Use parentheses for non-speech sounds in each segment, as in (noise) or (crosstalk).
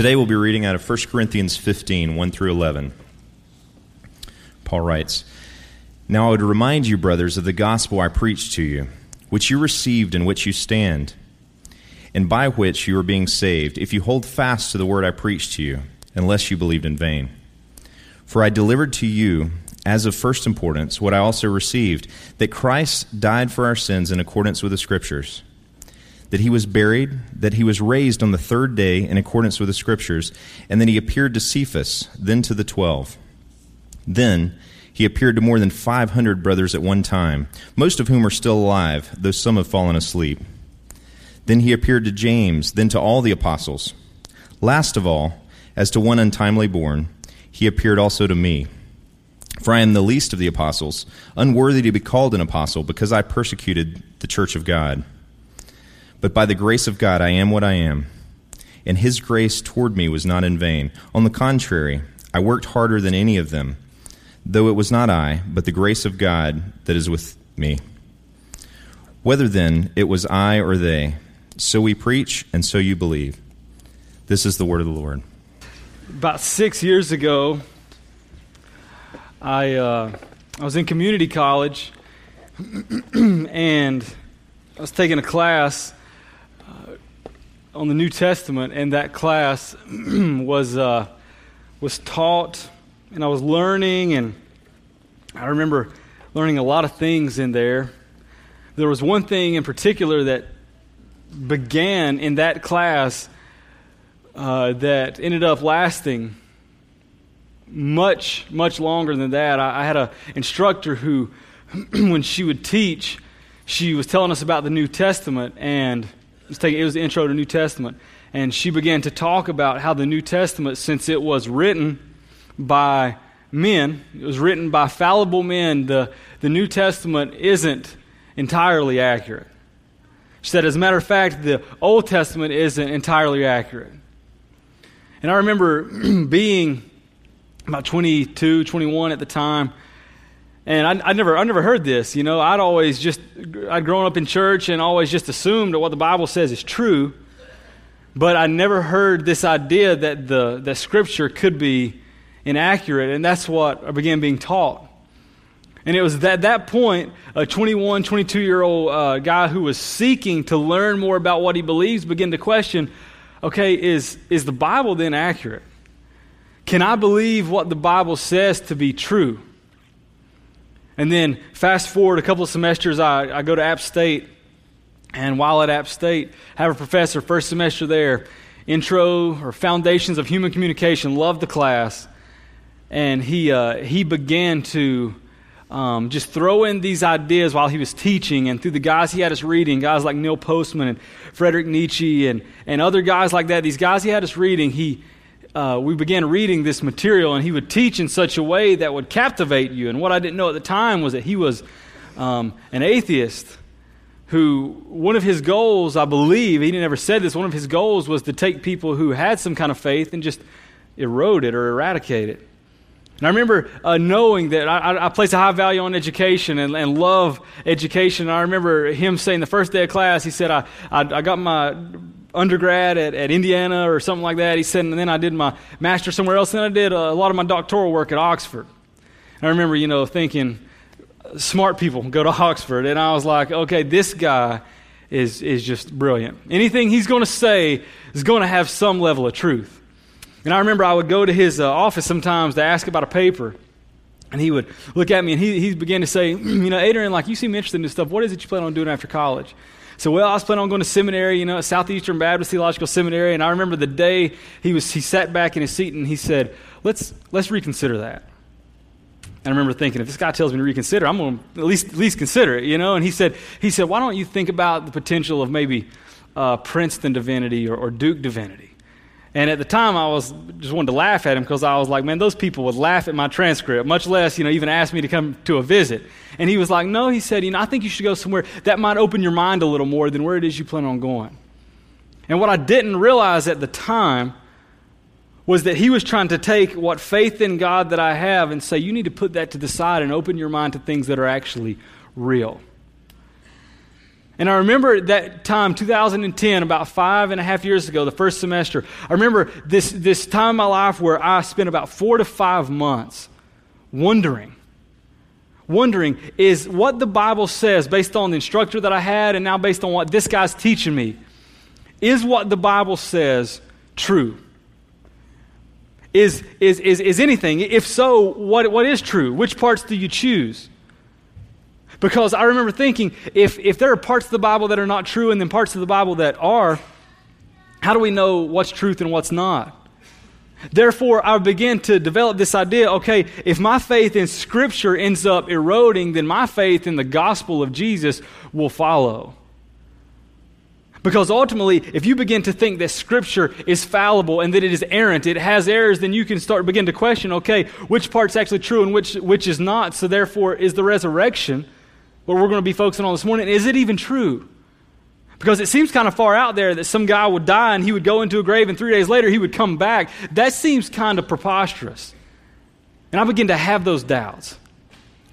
Today we'll be reading out of 1 Corinthians 15, 1 through 11. Paul writes Now I would remind you, brothers, of the gospel I preached to you, which you received and which you stand, and by which you are being saved, if you hold fast to the word I preached to you, unless you believed in vain. For I delivered to you, as of first importance, what I also received that Christ died for our sins in accordance with the Scriptures that he was buried, that he was raised on the third day in accordance with the Scriptures, and then he appeared to Cephas, then to the twelve. Then he appeared to more than 500 brothers at one time, most of whom are still alive, though some have fallen asleep. Then he appeared to James, then to all the apostles. Last of all, as to one untimely born, he appeared also to me. For I am the least of the apostles, unworthy to be called an apostle, because I persecuted the church of God. But by the grace of God, I am what I am. And his grace toward me was not in vain. On the contrary, I worked harder than any of them, though it was not I, but the grace of God that is with me. Whether then it was I or they, so we preach, and so you believe. This is the word of the Lord. About six years ago, I, uh, I was in community college, (clears throat) and I was taking a class on the New Testament, and that class (clears throat) was uh, was taught, and I was learning, and I remember learning a lot of things in there. There was one thing in particular that began in that class uh, that ended up lasting much much longer than that. I, I had an instructor who, (clears throat) when she would teach, she was telling us about the New Testament and take, it was the intro to New Testament. And she began to talk about how the New Testament, since it was written by men, it was written by fallible men, the, the New Testament isn't entirely accurate. She said, as a matter of fact, the Old Testament isn't entirely accurate. And I remember (clears throat) being about 22, 21 at the time, and I, I never, I never heard this. You know, I'd always just, I'd grown up in church and always just assumed that what the Bible says is true. But I never heard this idea that the that Scripture could be inaccurate, and that's what I began being taught. And it was at that point, a 21, 22 year old uh, guy who was seeking to learn more about what he believes began to question okay, is, is the Bible then accurate? Can I believe what the Bible says to be true? And then fast forward a couple of semesters, I, I go to App State. And while at App State, have a professor, first semester there, intro or foundations of human communication, loved the class. And he, uh, he began to um, just throw in these ideas while he was teaching. And through the guys he had us reading, guys like Neil Postman and Frederick Nietzsche and, and other guys like that, these guys he had us reading, he, uh, we began reading this material, and he would teach in such a way that would captivate you. And what I didn't know at the time was that he was um, an atheist who, one of his goals, I believe, he never said this, one of his goals was to take people who had some kind of faith and just erode it or eradicate it. And I remember uh, knowing that I, I, place a high value on education and, and, love education. And I remember him saying the first day of class, he said, I, I, I got my undergrad at, at Indiana or something like that. He said, and then I did my master somewhere else. And I did a lot of my doctoral work at Oxford. And I remember, you know, thinking, smart people go to (laughs) Oxford. And I was like, okay, this guy is, is just brilliant. Anything he's going to say is going to have some level of truth. And I remember I would go to his uh, office sometimes to ask about a paper. And he would look at me and he, he began to say, (clears throat) you know, Adrian, like, you seem interested in this stuff. What is it you plan on doing after college? So, well, I was planning on going to seminary, you know, Southeastern Baptist Theological Seminary. And I remember the day he, was, he sat back in his seat and he said, let's, let's reconsider that. And I remember thinking, if this guy tells me to reconsider, I'm going to at least, at least consider it, you know? And he said, he said, why don't you think about the potential of maybe uh, Princeton divinity or, or Duke divinity? And at the time, I was just wanted to laugh at him because I was like, man, those people would laugh at my transcript, much less, you know, even ask me to come to a visit. And he was like, no, he said, you know, I think you should go somewhere that might open your mind a little more than where it is you plan on going. And what I didn't realize at the time was that he was trying to take what faith in God that I have and say, you need to put that to the side and open your mind to things that are actually real. And I remember that time, 2010, about five and a half years ago, the first semester. I remember this, this time in my life where I spent about four to five months wondering, wondering, is what the Bible says, based on the instructor that I had and now based on what this guy's teaching me, is what the Bible says true? Is, is, is, is anything? If so, what, what is true? Which parts do you choose? Because I remember thinking, if, if there are parts of the Bible that are not true and then parts of the Bible that are, how do we know what's truth and what's not? Therefore, I began to develop this idea okay, if my faith in Scripture ends up eroding, then my faith in the gospel of Jesus will follow. Because ultimately, if you begin to think that Scripture is fallible and that it is errant, it has errors, then you can start begin to question, okay, which part's actually true and which, which is not. So therefore, is the resurrection, what we're going to be focusing on this morning, is it even true? Because it seems kind of far out there that some guy would die and he would go into a grave and three days later he would come back. That seems kind of preposterous. And I begin to have those doubts.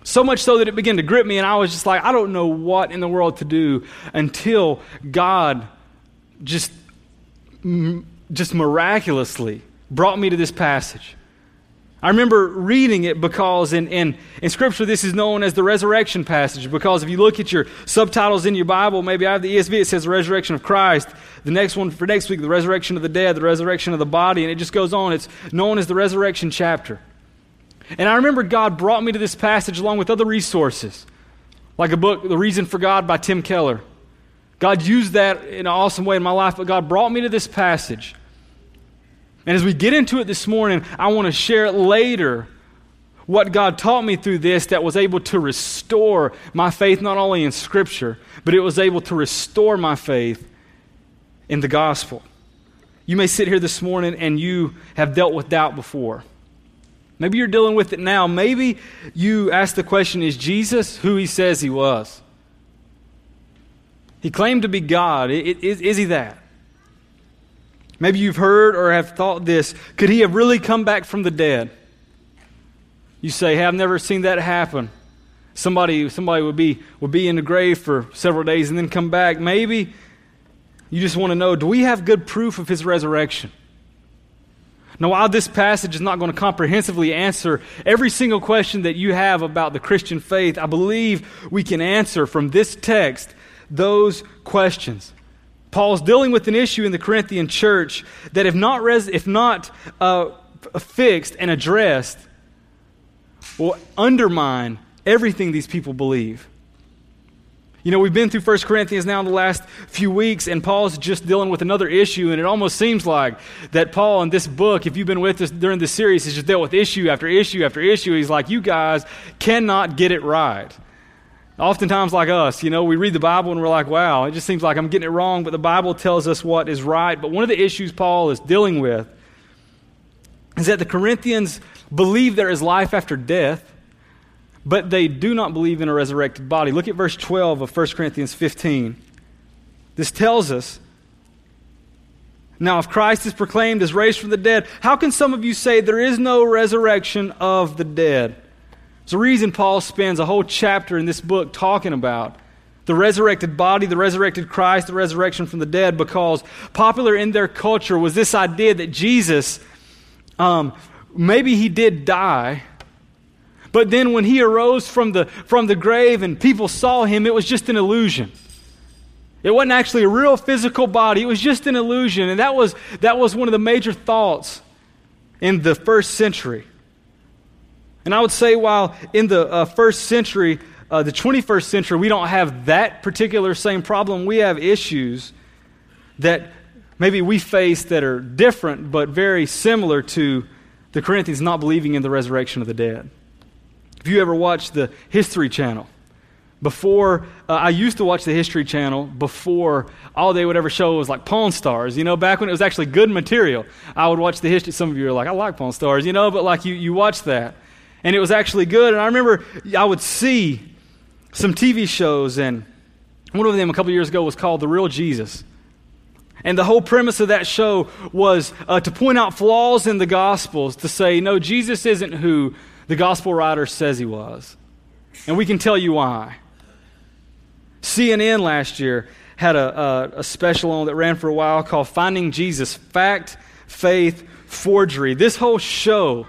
So much so that it began to grip me, and I was just like, I don't know what in the world to do until God just, just miraculously brought me to this passage. I remember reading it because in, in, in Scripture this is known as the resurrection passage. Because if you look at your subtitles in your Bible, maybe I have the ESV, it says the resurrection of Christ. The next one for next week, the resurrection of the dead, the resurrection of the body, and it just goes on. It's known as the resurrection chapter. And I remember God brought me to this passage along with other resources, like a book, The Reason for God by Tim Keller. God used that in an awesome way in my life, but God brought me to this passage. And as we get into it this morning, I want to share later what God taught me through this that was able to restore my faith not only in Scripture, but it was able to restore my faith in the gospel. You may sit here this morning and you have dealt with doubt before. Maybe you're dealing with it now. Maybe you ask the question Is Jesus who he says he was? He claimed to be God. Is, is he that? Maybe you've heard or have thought this. Could he have really come back from the dead? You say, hey, I've never seen that happen. Somebody, somebody would, be, would be in the grave for several days and then come back. Maybe you just want to know do we have good proof of his resurrection? Now, while this passage is not going to comprehensively answer every single question that you have about the Christian faith, I believe we can answer from this text those questions. Paul's dealing with an issue in the Corinthian church that, if not, res- if not uh, fixed and addressed, will undermine everything these people believe. You know, we've been through 1 Corinthians now in the last few weeks, and Paul's just dealing with another issue, and it almost seems like that Paul in this book, if you've been with us during this series, has just dealt with issue after issue after issue. He's like, you guys cannot get it right. Oftentimes, like us, you know, we read the Bible and we're like, wow, it just seems like I'm getting it wrong, but the Bible tells us what is right. But one of the issues Paul is dealing with is that the Corinthians believe there is life after death but they do not believe in a resurrected body. Look at verse 12 of 1 Corinthians 15. This tells us now, if Christ is proclaimed as raised from the dead, how can some of you say there is no resurrection of the dead? There's a reason Paul spends a whole chapter in this book talking about the resurrected body, the resurrected Christ, the resurrection from the dead, because popular in their culture was this idea that Jesus, um, maybe he did die, but then when he arose from the, from the grave and people saw him, it was just an illusion. It wasn't actually a real physical body, it was just an illusion. And that was, that was one of the major thoughts in the first century. And I would say, while in the uh, first century, uh, the 21st century, we don't have that particular same problem, we have issues that maybe we face that are different but very similar to the Corinthians not believing in the resurrection of the dead. If you ever watched the History Channel, before uh, I used to watch the History Channel before all they would ever show was like Pawn Stars. You know, back when it was actually good material, I would watch the history. Some of you are like, I like Pawn Stars, you know, but like you, you watch that. And it was actually good. And I remember I would see some TV shows, and one of them a couple years ago was called The Real Jesus. And the whole premise of that show was uh, to point out flaws in the Gospels, to say, no, Jesus isn't who the gospel writer says he was. And we can tell you why. CNN last year had a, a, a special on that ran for a while called Finding Jesus Fact, Faith, Forgery. This whole show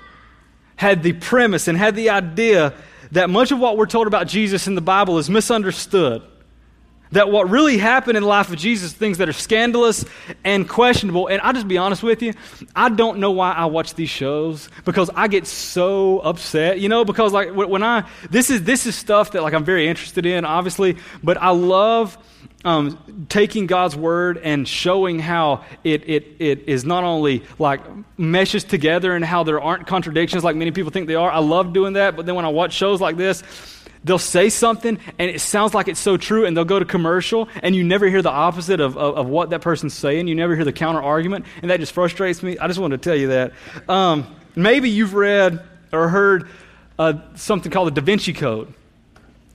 had the premise and had the idea that much of what we're told about Jesus in the Bible is misunderstood. That what really happened in the life of Jesus, things that are scandalous and questionable. And I'll just be honest with you, I don't know why I watch these shows because I get so upset, you know, because like when I, this is, this is stuff that like I'm very interested in, obviously, but I love um, taking God's word and showing how it, it, it is not only like meshes together and how there aren't contradictions like many people think they are. I love doing that, but then when I watch shows like this, they'll say something and it sounds like it's so true and they'll go to commercial and you never hear the opposite of, of, of what that person's saying. You never hear the counter argument and that just frustrates me. I just wanted to tell you that. Um, maybe you've read or heard uh, something called the da vinci code.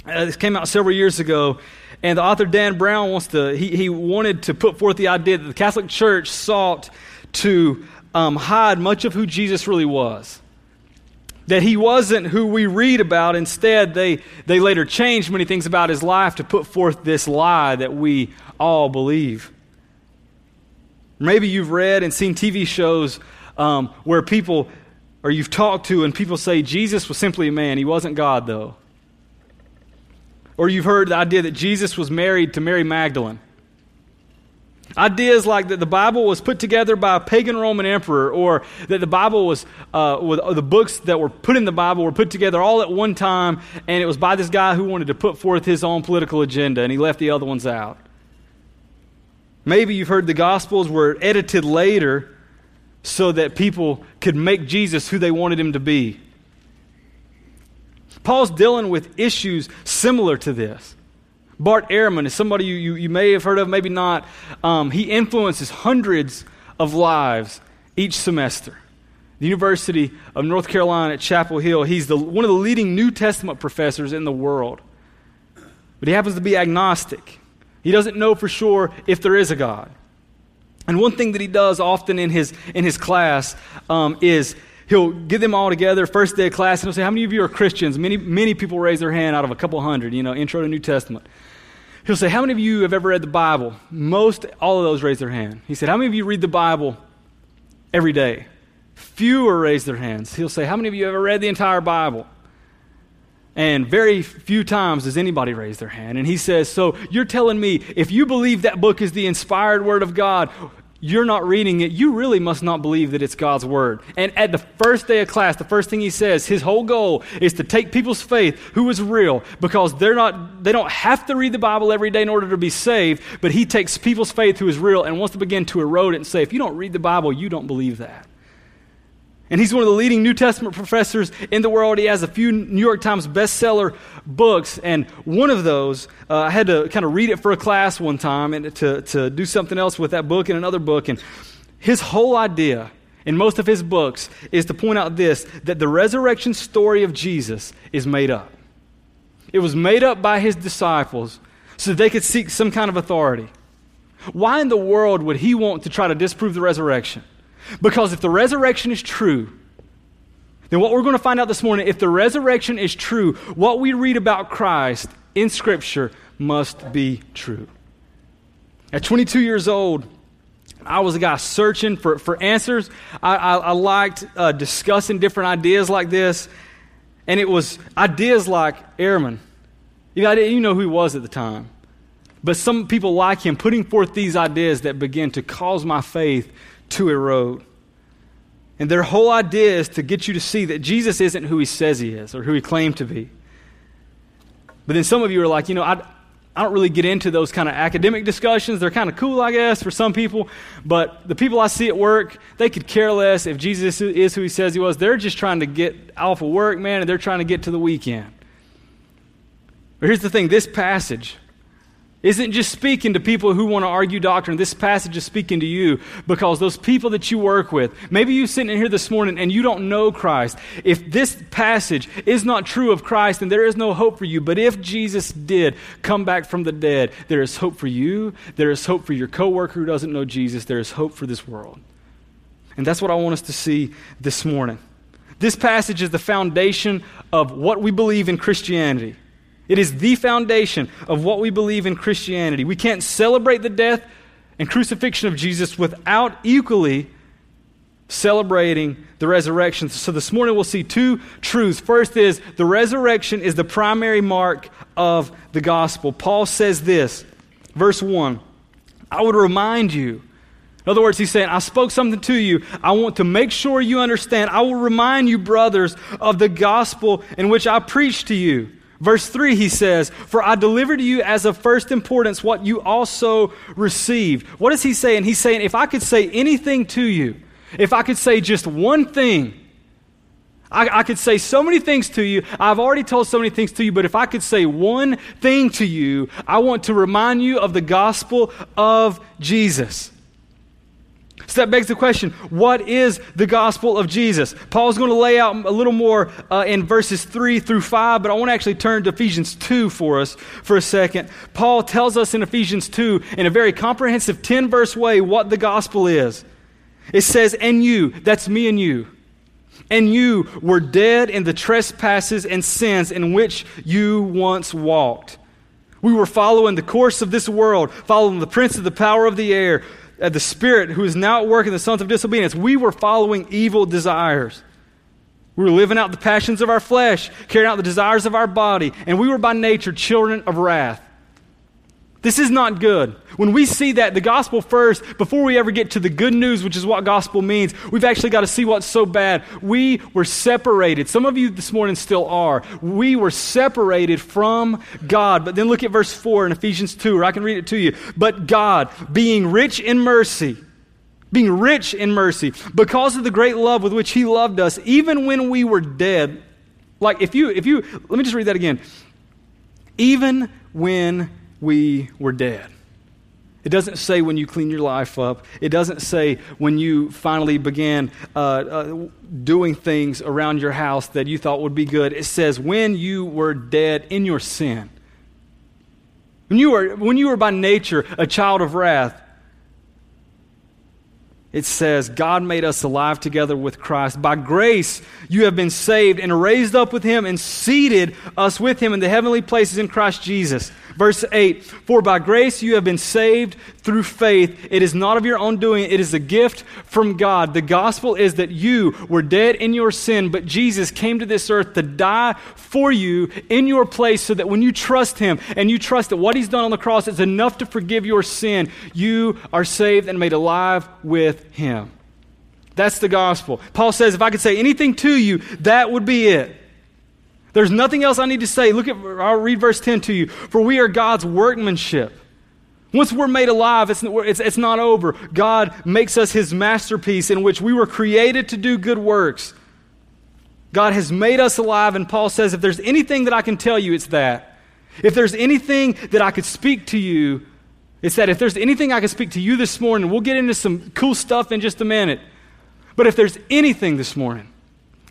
Uh, this came out several years ago and the author dan brown wants to he, he wanted to put forth the idea that the catholic church sought to um, hide much of who jesus really was that he wasn't who we read about. Instead, they, they later changed many things about his life to put forth this lie that we all believe. Maybe you've read and seen TV shows um, where people, or you've talked to, and people say Jesus was simply a man. He wasn't God, though. Or you've heard the idea that Jesus was married to Mary Magdalene. Ideas like that the Bible was put together by a pagan Roman emperor, or that the Bible was, uh, with, the books that were put in the Bible were put together all at one time, and it was by this guy who wanted to put forth his own political agenda, and he left the other ones out. Maybe you've heard the Gospels were edited later so that people could make Jesus who they wanted him to be. Paul's dealing with issues similar to this. Bart Ehrman is somebody you, you, you may have heard of, maybe not. Um, he influences hundreds of lives each semester. The University of North Carolina at Chapel Hill, he's the, one of the leading New Testament professors in the world. But he happens to be agnostic. He doesn't know for sure if there is a God. And one thing that he does often in his, in his class um, is he'll get them all together, first day of class, and he'll say, How many of you are Christians? Many, many people raise their hand out of a couple hundred, you know, intro to New Testament. He'll say, How many of you have ever read the Bible? Most, all of those raise their hand. He said, How many of you read the Bible every day? Fewer raise their hands. He'll say, How many of you ever read the entire Bible? And very few times does anybody raise their hand. And he says, So you're telling me if you believe that book is the inspired word of God, you're not reading it, you really must not believe that it's God's word. And at the first day of class, the first thing he says, his whole goal is to take people's faith who is real because they're not they don't have to read the Bible every day in order to be saved, but he takes people's faith who is real and wants to begin to erode it and say, if you don't read the Bible, you don't believe that. And he's one of the leading New Testament professors in the world. He has a few New York Times bestseller books. And one of those, uh, I had to kind of read it for a class one time and to, to do something else with that book and another book. And his whole idea in most of his books is to point out this that the resurrection story of Jesus is made up. It was made up by his disciples so they could seek some kind of authority. Why in the world would he want to try to disprove the resurrection? Because if the resurrection is true, then what we're going to find out this morning, if the resurrection is true, what we read about Christ in Scripture must be true. At 22 years old, I was a guy searching for, for answers. I, I, I liked uh, discussing different ideas like this. And it was ideas like Ehrman. You, got, you know who he was at the time. But some people like him putting forth these ideas that begin to cause my faith to erode. And their whole idea is to get you to see that Jesus isn't who he says he is or who he claimed to be. But then some of you are like, you know, I, I don't really get into those kind of academic discussions. They're kind of cool, I guess, for some people. But the people I see at work, they could care less if Jesus is who he says he was. They're just trying to get off of work, man, and they're trying to get to the weekend. But here's the thing this passage isn't just speaking to people who want to argue doctrine. This passage is speaking to you because those people that you work with, maybe you sitting in here this morning and you don't know Christ. If this passage is not true of Christ, then there is no hope for you. But if Jesus did come back from the dead, there is hope for you. There is hope for your coworker who doesn't know Jesus. There is hope for this world. And that's what I want us to see this morning. This passage is the foundation of what we believe in Christianity. It is the foundation of what we believe in Christianity. We can't celebrate the death and crucifixion of Jesus without equally celebrating the resurrection. So this morning we'll see two truths. First is the resurrection is the primary mark of the gospel. Paul says this, verse 1 I would remind you. In other words, he's saying, I spoke something to you. I want to make sure you understand. I will remind you, brothers, of the gospel in which I preached to you. Verse 3, he says, For I delivered to you as of first importance what you also received. What is he saying? He's saying, If I could say anything to you, if I could say just one thing, I, I, could say so many things to you. I've already told so many things to you, but if I could say one thing to you, I want to remind you of the gospel of Jesus. So that begs the question what is the gospel of Jesus? Paul's going to lay out a little more uh, in verses 3 through 5, but I want to actually turn to Ephesians 2 for us for a second. Paul tells us in Ephesians 2, in a very comprehensive 10 verse way, what the gospel is. It says, And you, that's me and you, and you were dead in the trespasses and sins in which you once walked. We were following the course of this world, following the prince of the power of the air, uh, the spirit who is now at work in the sons of disobedience. We were following evil desires. We were living out the passions of our flesh, carrying out the desires of our body, and we were by nature children of wrath. This is not good. When we see that, the gospel first, before we ever get to the good news, which is what gospel means, we've actually got to see what's so bad. We were separated. Some of you this morning still are. We were separated from God. But then look at verse 4 in Ephesians 2, or I can read it to you. But God, being rich in mercy, being rich in mercy, because of the great love with which He loved us, even when we were dead. Like, if you, if you, let me just read that again. Even when we were dead. It doesn't say when you clean your life up. It doesn't say when you finally began uh, uh, doing things around your house that you thought would be good. It says when you were dead in your sin. When you were, when you were by nature a child of wrath, it says, God made us alive together with Christ. By grace, you have been saved and raised up with him and seated us with him in the heavenly places in Christ Jesus. Verse 8 For by grace you have been saved through faith. It is not of your own doing, it is a gift from God. The gospel is that you were dead in your sin, but Jesus came to this earth to die for you in your place so that when you trust him and you trust that what he's done on the cross is enough to forgive your sin, you are saved and made alive with him. That's the gospel. Paul says, if I could say anything to you, that would be it. There's nothing else I need to say. Look at, I'll read verse 10 to you. For we are God's workmanship. Once we're made alive, it's, it's, it's not over. God makes us his masterpiece in which we were created to do good works. God has made us alive, and Paul says, if there's anything that I can tell you, it's that. If there's anything that I could speak to you, it's that if there's anything I can speak to you this morning, we'll get into some cool stuff in just a minute. But if there's anything this morning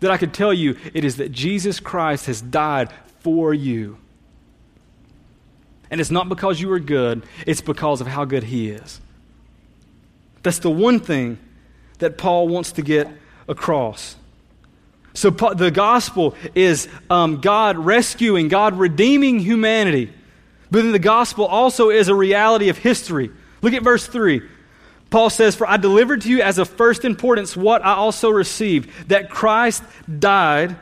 that I could tell you, it is that Jesus Christ has died for you. And it's not because you are good, it's because of how good He is. That's the one thing that Paul wants to get across. So the gospel is um, God rescuing, God redeeming humanity but then the gospel also is a reality of history. Look at verse 3. Paul says, For I delivered to you as of first importance what I also received that Christ died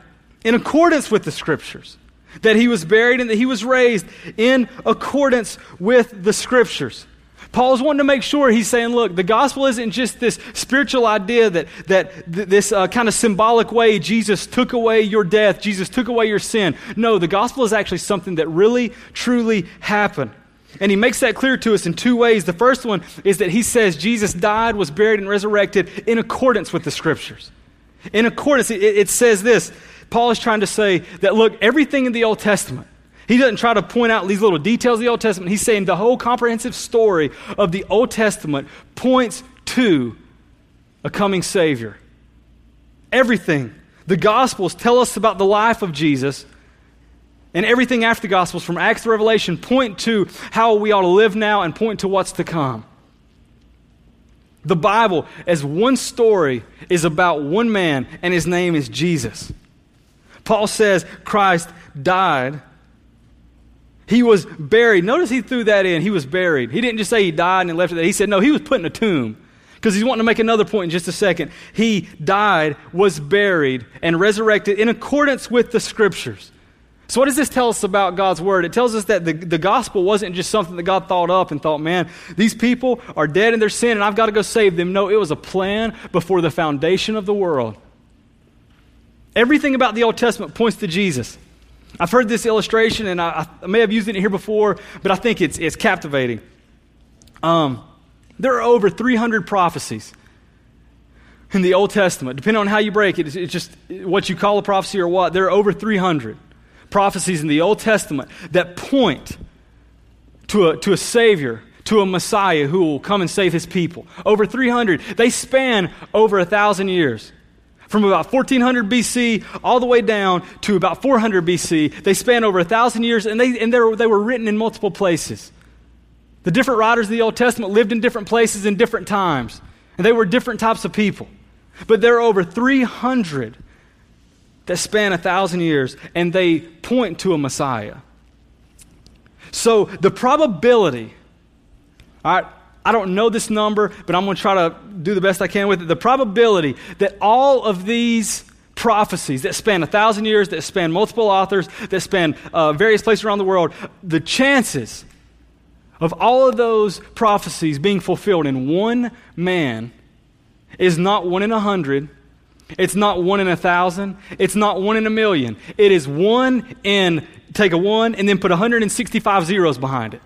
in accordance with the scriptures, that he was buried and that he was raised in accordance with the scriptures. Paul's wanting to make sure he's saying, look, the gospel isn't just this spiritual idea that, that th- this uh, kind of symbolic way Jesus took away your death, Jesus took away your sin. No, the gospel is actually something that really, truly happened. And he makes that clear to us in two ways. The first one is that he says Jesus died, was buried, and resurrected in accordance with the scriptures. In accordance, it, it says this Paul is trying to say that, look, everything in the Old Testament, he doesn't try to point out these little details of the Old Testament. He's saying the whole comprehensive story of the Old Testament points to a coming Savior. Everything. The Gospels tell us about the life of Jesus. And everything after the Gospels, from Acts to Revelation, point to how we ought to live now and point to what's to come. The Bible, as one story, is about one man, and his name is Jesus. Paul says Christ died He was buried. Notice he threw that in. He was buried. He didn't just say he died and left it there. He said, no, he was put in a tomb. Because he's wanting to make another point in just a second. He died, was buried, and resurrected in accordance with the scriptures. So, what does this tell us about God's word? It tells us that the, the gospel wasn't just something that God thought up and thought, man, these people are dead in their sin and I've got to go save them. No, it was a plan before the foundation of the world. Everything about the Old Testament points to Jesus. I've heard this illustration, and I, I, may have used it here before, but I think it's, it's captivating. Um, there are over 300 prophecies in the Old Testament. Depending on how you break it, it's, it's just what you call a prophecy or what. There are over 300 prophecies in the Old Testament that point to a, to a Savior, to a Messiah who will come and save his people. Over 300. They span over a thousand years from about 1400 BC all the way down to about 400 BC. They span over a thousand years, and, they, and they, were, they were written in multiple places. The different writers of the Old Testament lived in different places in different times, and they were different types of people. But there are over 300 that span a thousand years, and they point to a Messiah. So the probability, all right, I don't know this number, but I'm going to try to do the best I can with it. The probability that all of these prophecies that span a thousand years, that span multiple authors, that span uh, various places around the world, the chances of all of those prophecies being fulfilled in one man is not one in a hundred. It's not one in a thousand. It's not one in a million. It is one in, take a one and then put 165 zeros behind it.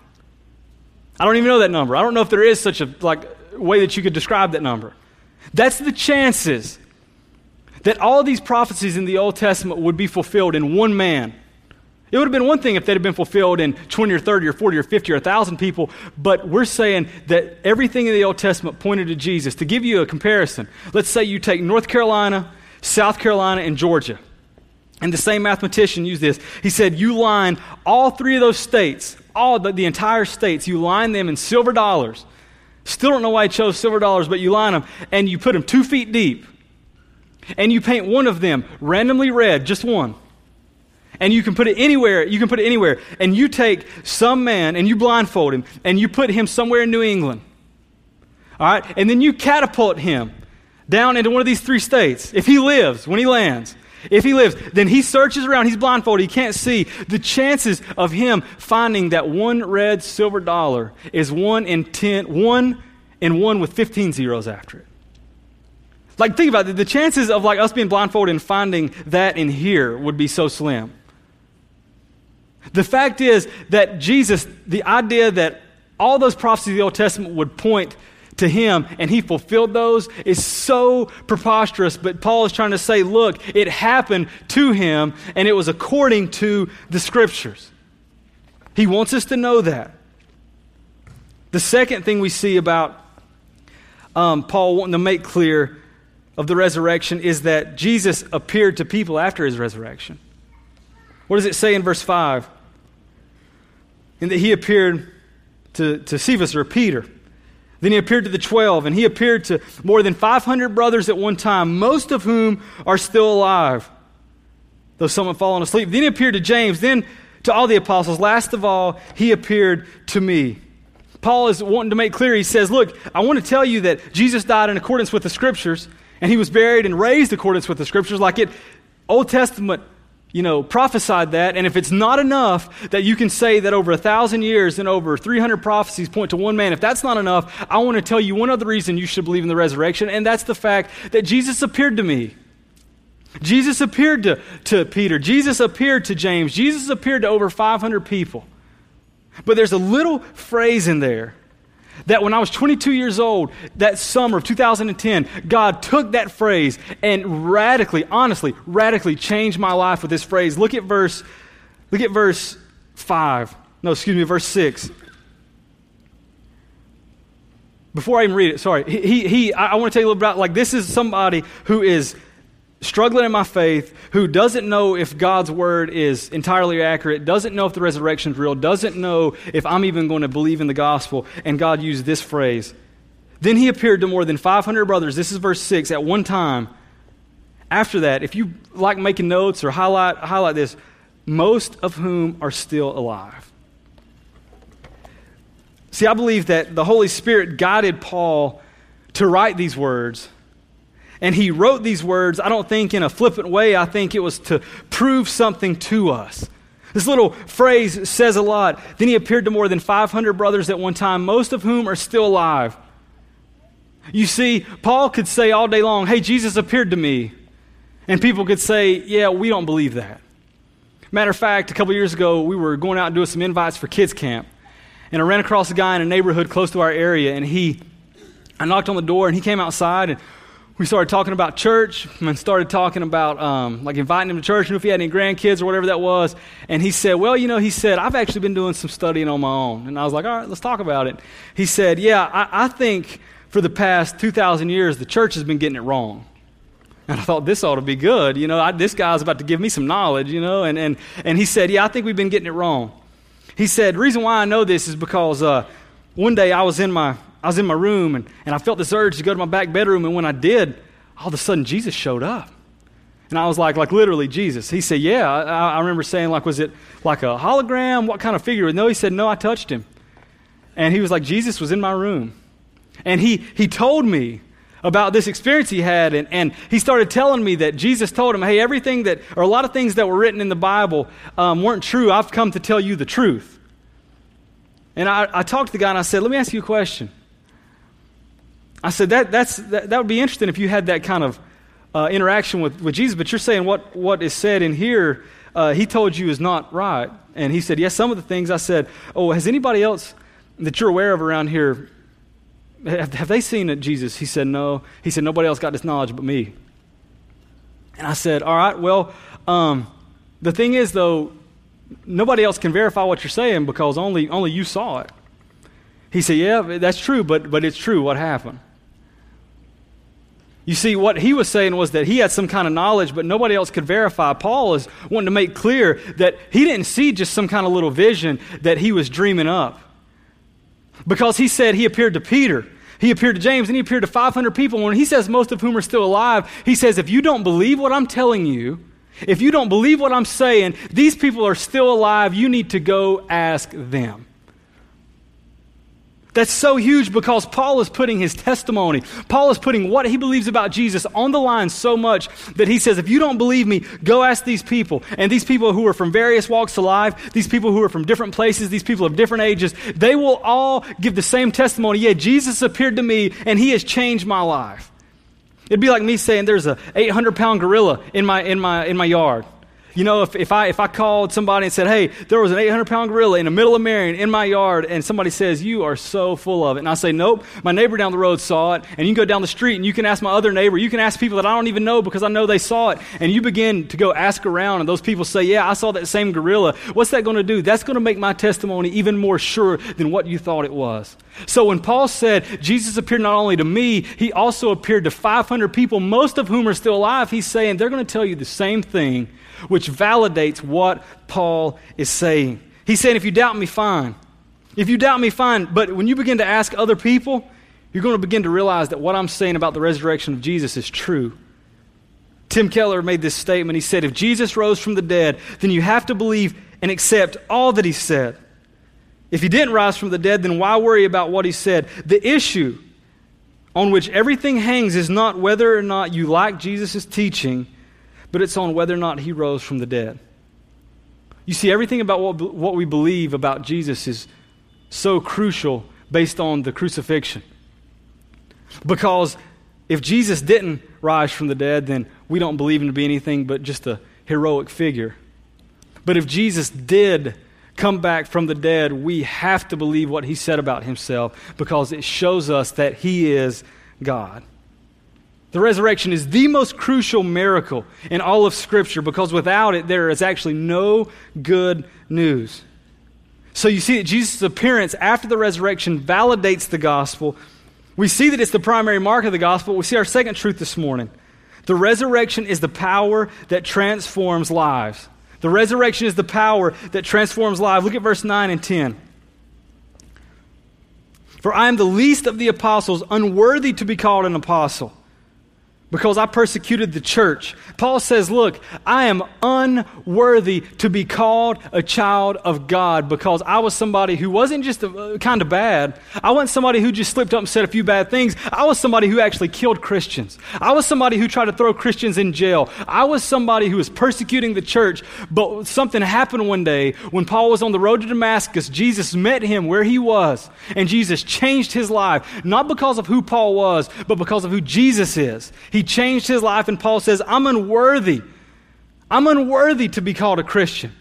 I don't even know that number. I don't know if there is such a like way that you could describe that number. That's the chances that all these prophecies in the Old Testament would be fulfilled in one man. It would have been one thing if they'd have been fulfilled in 20 or 30 or 40 or 50 or 1,000 people, but we're saying that everything in the Old Testament pointed to Jesus. To give you a comparison, let's say you take North Carolina, South Carolina, and Georgia. And the same mathematician used this. He said, You line all three of those states, all the, the entire states, you line them in silver dollars. Still don't know why he chose silver dollars, but you line them and you put them two feet deep. And you paint one of them randomly red, just one. And you can put it anywhere. You can put it anywhere. And you take some man and you blindfold him and you put him somewhere in New England. All right? And then you catapult him down into one of these three states. If he lives, when he lands, if he lives, then he searches around, he's blindfolded, he can't see. The chances of him finding that one red silver dollar is one in ten, one in one with 15 zeros after it. Like, think about it. The chances of like us being blindfolded and finding that in here would be so slim. The fact is that Jesus, the idea that all those prophecies of the Old Testament would point to him and he fulfilled those is so preposterous. But Paul is trying to say, look, it happened to him and it was according to the scriptures. He wants us to know that. The second thing we see about um, Paul wanting to make clear of the resurrection is that Jesus appeared to people after his resurrection. What does it say in verse 5? And that he appeared to, to Cephas or Peter. Then he appeared to the 12, and he appeared to more than 500 brothers at one time, most of whom are still alive, though some have fallen asleep. Then he appeared to James, then to all the apostles. Last of all, he appeared to me. Paul is wanting to make clear, he says, Look, I want to tell you that Jesus died in accordance with the scriptures, and he was buried and raised in accordance with the scriptures, like it Old Testament you know, prophesied that. And if it's not enough that you can say that over a thousand years and over 300 prophecies point to one man, if that's not enough, I want to tell you one other reason you should believe in the resurrection, and that's the fact that Jesus appeared to me. Jesus appeared to, to Peter. Jesus appeared to James. Jesus appeared to over 500 people. But there's a little phrase in there that when I was 22 years old, that summer of 2010, God took that phrase and radically, honestly, radically changed my life with this phrase. Look at verse, look at verse 5. No, excuse me, verse 6. Before I even read it, sorry. He, he, he I, I want to tell you a little bit about, like, this is somebody who is struggling in my faith, who doesn't know if God's word is entirely accurate, doesn't know if the resurrection is real, doesn't know if I'm even going to believe in the gospel, and God used this phrase. Then he appeared to more than 500 brothers. This is verse 6 at one time. After that, if you like making notes or highlight, highlight this, most of whom are still alive. See, I believe that the Holy Spirit guided Paul to write these words. And he wrote these words, I don't think in a flippant way, I think it was to prove something to us. This little phrase says a lot. Then he appeared to more than 500 brothers at one time, most of whom are still alive. You see, Paul could say all day long, Hey, Jesus appeared to me. And people could say, Yeah, we don't believe that. Matter of fact, a couple years ago, we were going out and doing some invites for kids' camp. And I ran across a guy in a neighborhood close to our area, and he, I knocked on the door, and he came outside, and we started talking about church and started talking about um, like inviting him to church and if he had any grandkids or whatever that was. And he said, Well, you know, he said, I've actually been doing some studying on my own. And I was like, All right, let's talk about it. He said, Yeah, I, I think for the past 2,000 years, the church has been getting it wrong. And I thought, this ought to be good. You know, I, this guy's about to give me some knowledge, you know. And, and, and he said, Yeah, I think we've been getting it wrong. He said, The reason why I know this is because uh, one day I was in my I was in my room and, and I felt this urge to go to my back bedroom. And when I did, all of a sudden Jesus showed up. And I was like, like literally Jesus. He said, yeah. I, I remember saying, like, was it like a hologram? What kind of figure? No, he said, no, I touched him. And he was like, Jesus was in my room. And he, he told me about this experience he had. And, and he started telling me that Jesus told him, hey, everything that, or a lot of things that were written in the Bible um, weren't true. I've come to tell you the truth. And I, I talked to the guy and I said, let me ask you a question. I said, that, that's, that, that would be interesting if you had that kind of uh, interaction with, with Jesus, but you're saying what, what is said in here, uh, he told you is not right. And he said, yes, some of the things I said, oh, has anybody else that you're aware of around here, have, have they seen it, Jesus? He said, no. He said, nobody else got this knowledge but me. And I said, all right, well, um, the thing is, though, nobody else can verify what you're saying because only, only you saw it. He said, yeah, that's true, but, but it's true. What happened? You see, what he was saying was that he had some kind of knowledge, but nobody else could verify. Paul is wanting to make clear that he didn't see just some kind of little vision that he was dreaming up. Because he said he appeared to Peter, he appeared to James, and he appeared to 500 people. When he says most of whom are still alive, he says, if you don't believe what I'm telling you, if you don't believe what I'm saying, these people are still alive, you need to go ask them. That's so huge because Paul is putting his testimony, Paul is putting what he believes about Jesus on the line so much that he says, if you don't believe me, go ask these people. And these people who are from various walks of life, these people who are from different places, these people of different ages, they will all give the same testimony. Yeah, Jesus appeared to me and he has changed my life. It'd be like me saying there's a 800 pound gorilla in my, in my, in my yard. You know, if, if, I, if I called somebody and said, hey, there was an 800 pound gorilla in the middle of Marion in my yard, and somebody says, you are so full of it. And I say, nope, my neighbor down the road saw it. And you can go down the street and you can ask my other neighbor. You can ask people that I don't even know because I know they saw it. And you begin to go ask around, and those people say, yeah, I saw that same gorilla. What's that going to do? That's going to make my testimony even more sure than what you thought it was. So when Paul said, Jesus appeared not only to me, he also appeared to 500 people, most of whom are still alive, he's saying they're going to tell you the same thing which validates what Paul is saying. He's saying, if you doubt me, fine. If you doubt me, fine. But when you begin to ask other people, you're going to begin to realize that what I'm saying about the resurrection of Jesus is true. Tim Keller made this statement. He said, If Jesus rose from the dead, then you have to believe and accept all that he said. If he didn't rise from the dead, then why worry about what he said? The issue on which everything hangs is not whether or not you like Jesus' teaching, but it's on whether or not he rose from the dead. You see, everything about what, what we believe about Jesus is so crucial based on the crucifixion. Because if Jesus didn't rise from the dead, then we don't believe him to be anything but just a heroic figure. But if Jesus did come back from the dead, we have to believe what he said about himself because it shows us that he is God. The resurrection is the most crucial miracle in all of Scripture because without it, there is actually no good news. So you see that Jesus' appearance after the resurrection validates the gospel. We see that it's the primary mark of the gospel. We see our second truth this morning. The resurrection is the power that transforms lives. The resurrection is the power that transforms lives. Look at verse 9 and 10. For I am the least of the apostles, unworthy to be called an apostle because I persecuted the church. Paul says, Look, I am unworthy to be called a child of God because I was somebody who wasn't just uh, kind of bad. I wasn't somebody who just slipped up and said a few bad things. I was somebody who actually killed Christians. I was somebody who tried to throw Christians in jail. I was somebody who was persecuting the church. But something happened one day when Paul was on the road to Damascus. Jesus met him where he was, and Jesus changed his life, not because of who Paul was, but because of who Jesus is. He changed his life, and Paul says, I'm unworthy. I'm unworthy to be called a Christian.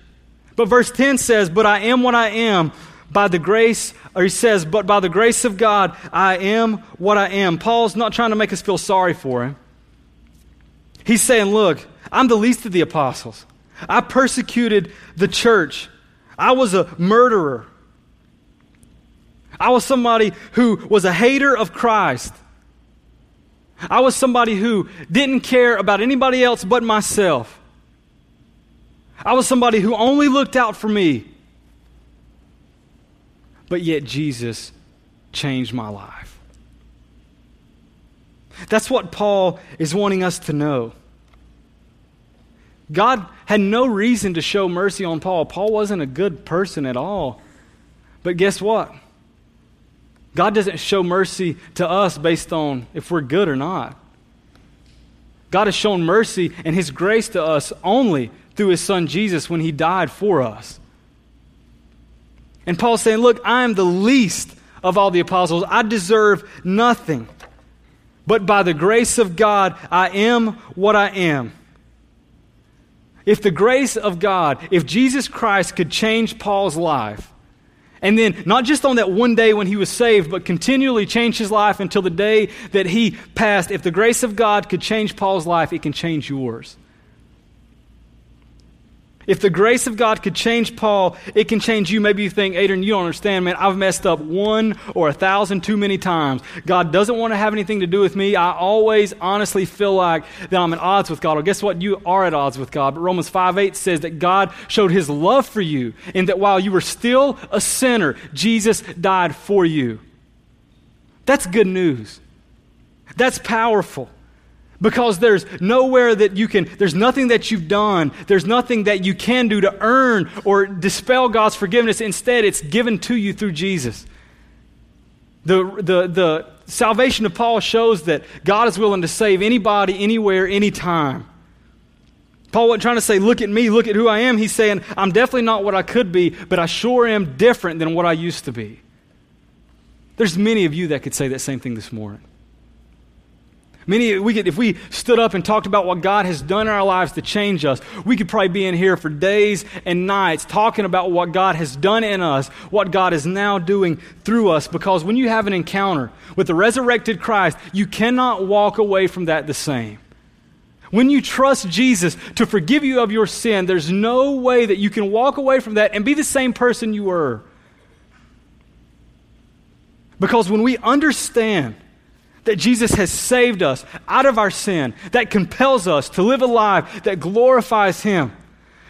But verse 10 says, But I am what I am by the grace, or he says, But by the grace of God, I am what I am. Paul's not trying to make us feel sorry for him. He's saying, Look, I'm the least of the apostles. I persecuted the church. I was a murderer. I was somebody who was a hater of Christ. I was somebody who didn't care about anybody else but myself. I was somebody who only looked out for me. But yet Jesus changed my life. That's what Paul is wanting us to know. God had no reason to show mercy on Paul. Paul wasn't a good person at all. But guess what? God doesn't show mercy to us based on if we're good or not. God has shown mercy and His grace to us only through His Son Jesus when He died for us. And Paul's saying, Look, I am the least of all the apostles. I deserve nothing. But by the grace of God, I am what I am. If the grace of God, if Jesus Christ could change Paul's life, and then, not just on that one day when he was saved, but continually change his life until the day that he passed. If the grace of God could change Paul's life, it can change yours. If the grace of God could change Paul, it can change you. Maybe you think, Adrian, you don't understand, man. I've messed up one or a thousand too many times. God doesn't want to have anything to do with me. I always honestly feel like that I'm at odds with God. Well, guess what? You are at odds with God. But Romans 5 8 says that God showed his love for you, and that while you were still a sinner, Jesus died for you. That's good news. That's powerful. Because there's nowhere that you can, there's nothing that you've done, there's nothing that you can do to earn or dispel God's forgiveness. Instead, it's given to you through Jesus. The, the, the salvation of Paul shows that God is willing to save anybody, anywhere, anytime. Paul wasn't trying to say, look at me, look at who I am. He's saying, I'm definitely not what I could be, but I sure am different than what I used to be. There's many of you that could say that same thing this morning. Many, we could, if we stood up and talked about what God has done in our lives to change us, we could probably be in here for days and nights talking about what God has done in us, what God is now doing through us. Because when you have an encounter with the resurrected Christ, you cannot walk away from that the same. When you trust Jesus to forgive you of your sin, there's no way that you can walk away from that and be the same person you were. Because when we understand that Jesus has saved us out of our sin, that compels us to live a life that glorifies Him.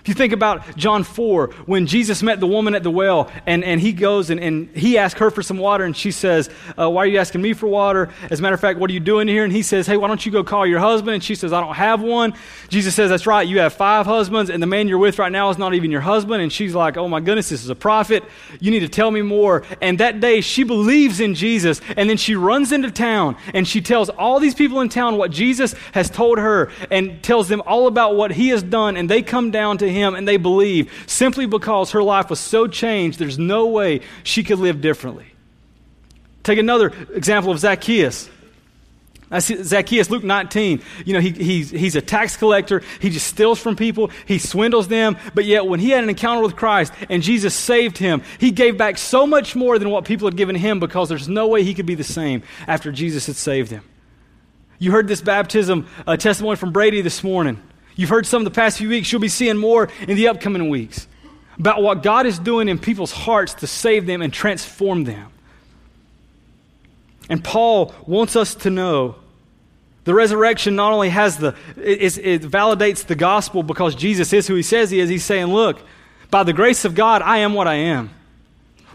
If you think about John 4, when Jesus met the woman at the well, and, and he goes and, and he asks her for some water, and she says, uh, Why are you asking me for water? As a matter of fact, what are you doing here? And he says, Hey, why don't you go call your husband? And she says, I don't have one. Jesus says, That's right, you have five husbands, and the man you're with right now is not even your husband. And she's like, Oh my goodness, this is a prophet. You need to tell me more. And that day, she believes in Jesus, and then she runs into town, and she tells all these people in town what Jesus has told her, and tells them all about what he has done, and they come down to him and they believe simply because her life was so changed, there's no way she could live differently. Take another example of Zacchaeus. Zacchaeus, Luke 19. You know, he, he's, he's a tax collector. He just steals from people. He swindles them. But yet, when he had an encounter with Christ and Jesus saved him, he gave back so much more than what people had given him because there's no way he could be the same after Jesus had saved him. You heard this baptism uh, testimony from Brady this morning. You've heard some of the past few weeks. You'll be seeing more in the upcoming weeks about what God is doing in people's hearts to save them and transform them. And Paul wants us to know the resurrection not only has the, it, it, validates the gospel because Jesus is who he says he is. He's saying, look, by the grace of God, I am what I am.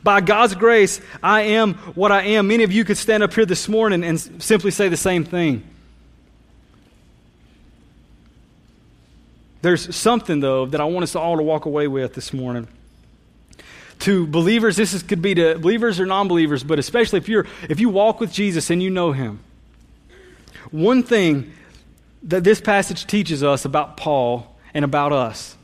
By God's grace, I am what I am. Many of you could stand up here this morning and simply say the same thing. There's something, though, that I want us all to walk away with this morning. To believers, this is, could be to believers or non believers, but especially if, you're, if you walk with Jesus and you know him. One thing that this passage teaches us about Paul and about us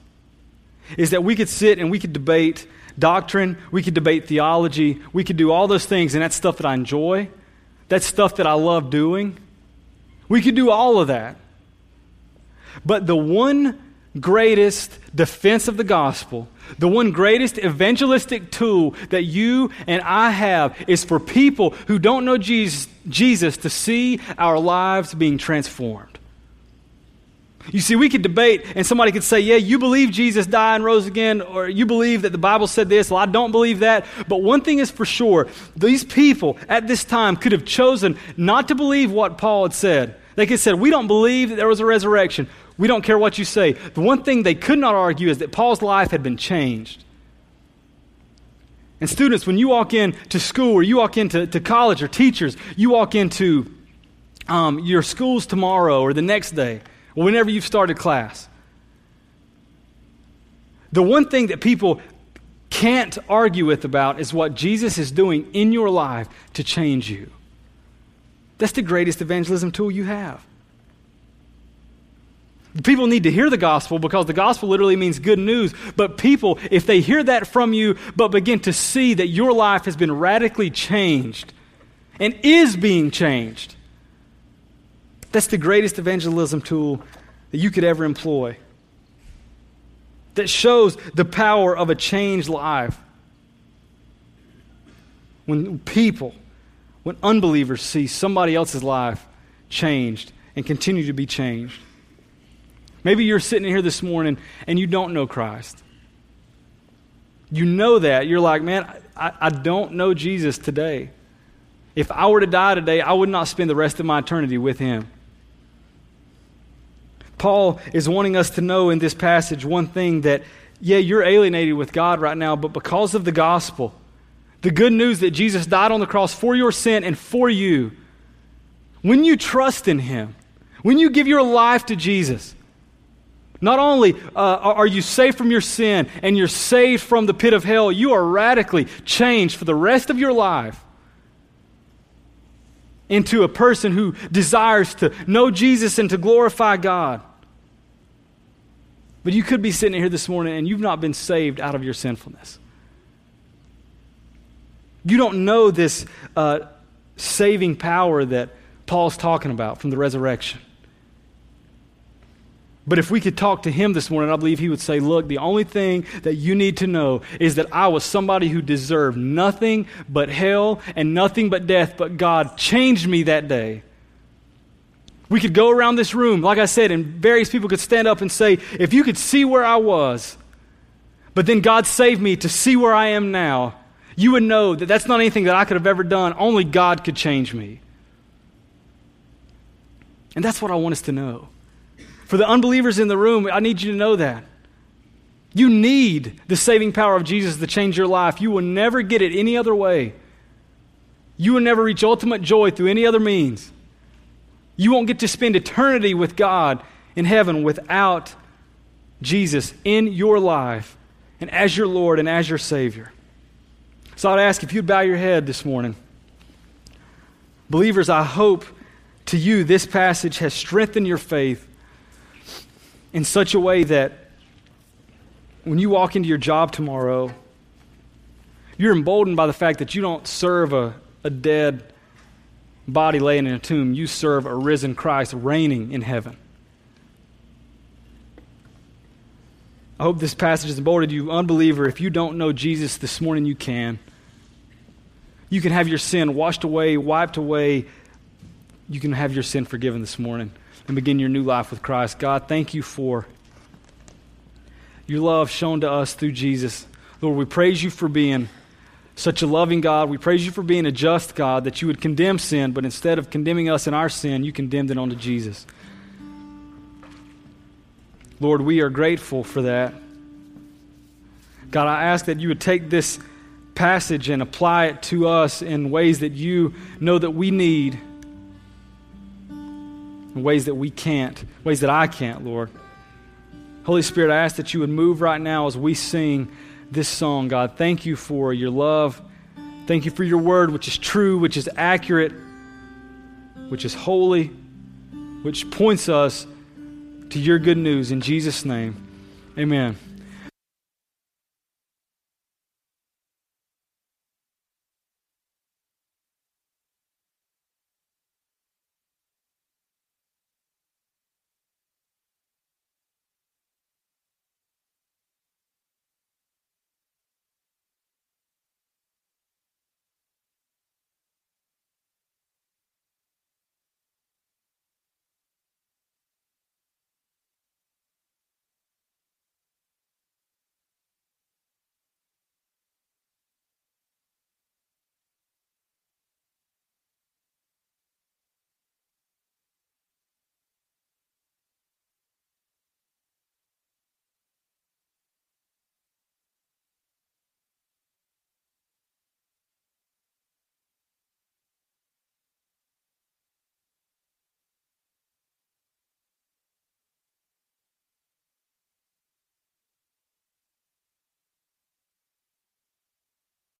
is that we could sit and we could debate doctrine, we could debate theology, we could do all those things, and that's stuff that I enjoy. That's stuff that I love doing. We could do all of that. But the one greatest defense of the gospel, the one greatest evangelistic tool that you and I have is for people who don't know Jesus, Jesus to see our lives being transformed. You see, we could debate, and somebody could say, Yeah, you believe Jesus died and rose again, or you believe that the Bible said this. Well, I don't believe that. But one thing is for sure these people at this time could have chosen not to believe what Paul had said. They could have said, We don't believe that there was a resurrection. We don't care what you say. The one thing they could not argue is that Paul's life had been changed. And students, when you walk into school or you walk into to college or teachers, you walk into um, your schools tomorrow or the next day, or whenever you've started class. The one thing that people can't argue with about is what Jesus is doing in your life to change you. That's the greatest evangelism tool you have. People need to hear the gospel because the gospel literally means good news. But people, if they hear that from you, but begin to see that your life has been radically changed and is being changed, that's the greatest evangelism tool that you could ever employ. That shows the power of a changed life. When people, when unbelievers see somebody else's life changed and continue to be changed. Maybe you're sitting here this morning and you don't know Christ. You know that. You're like, man, I, I don't know Jesus today. If I were to die today, I would not spend the rest of my eternity with him. Paul is wanting us to know in this passage one thing that, yeah, you're alienated with God right now, but because of the gospel, the good news that Jesus died on the cross for your sin and for you, when you trust in him, when you give your life to Jesus, not only uh, are you saved from your sin and you're saved from the pit of hell, you are radically changed for the rest of your life into a person who desires to know Jesus and to glorify God. But you could be sitting here this morning and you've not been saved out of your sinfulness. You don't know this uh, saving power that Paul's talking about from the resurrection. But if we could talk to him this morning, I believe he would say, Look, the only thing that you need to know is that I was somebody who deserved nothing but hell and nothing but death, but God changed me that day. We could go around this room, like I said, and various people could stand up and say, If you could see where I was, but then God saved me to see where I am now, you would know that that's not anything that I could have ever done. Only God could change me. And that's what I want us to know. For the unbelievers in the room, I need you to know that. You need the saving power of Jesus to change your life. You will never get it any other way. You will never reach ultimate joy through any other means. You won't get to spend eternity with God in heaven without Jesus in your life and as your Lord and as your Savior. So I'd ask if you'd bow your head this morning. Believers, I hope to you this passage has strengthened your faith in such a way that when you walk into your job tomorrow, you're emboldened by the fact that you don't serve a, a dead body laying in a tomb. You serve a risen Christ reigning in heaven. I hope this passage has emboldened you, unbeliever. If you don't know Jesus this morning, you can. You can have your sin washed away, wiped away. You can have your sin forgiven this morning and begin your new life with Christ. God, thank you for your love shown to us through Jesus. Lord, we praise you for being such a loving God. We praise you for being a just God that you would condemn sin, but instead of condemning us in our sin, you condemned it onto Jesus. Lord, we are grateful for that. God, I ask that you would take this passage and apply it to us in ways that you know that we need in ways that we can't, ways that I can't, Lord. Holy Spirit, I ask that you would move right now as we sing this song, God. Thank you for your love. Thank you for your word, which is true, which is accurate, which is holy, which points us to your good news. In Jesus' name, amen.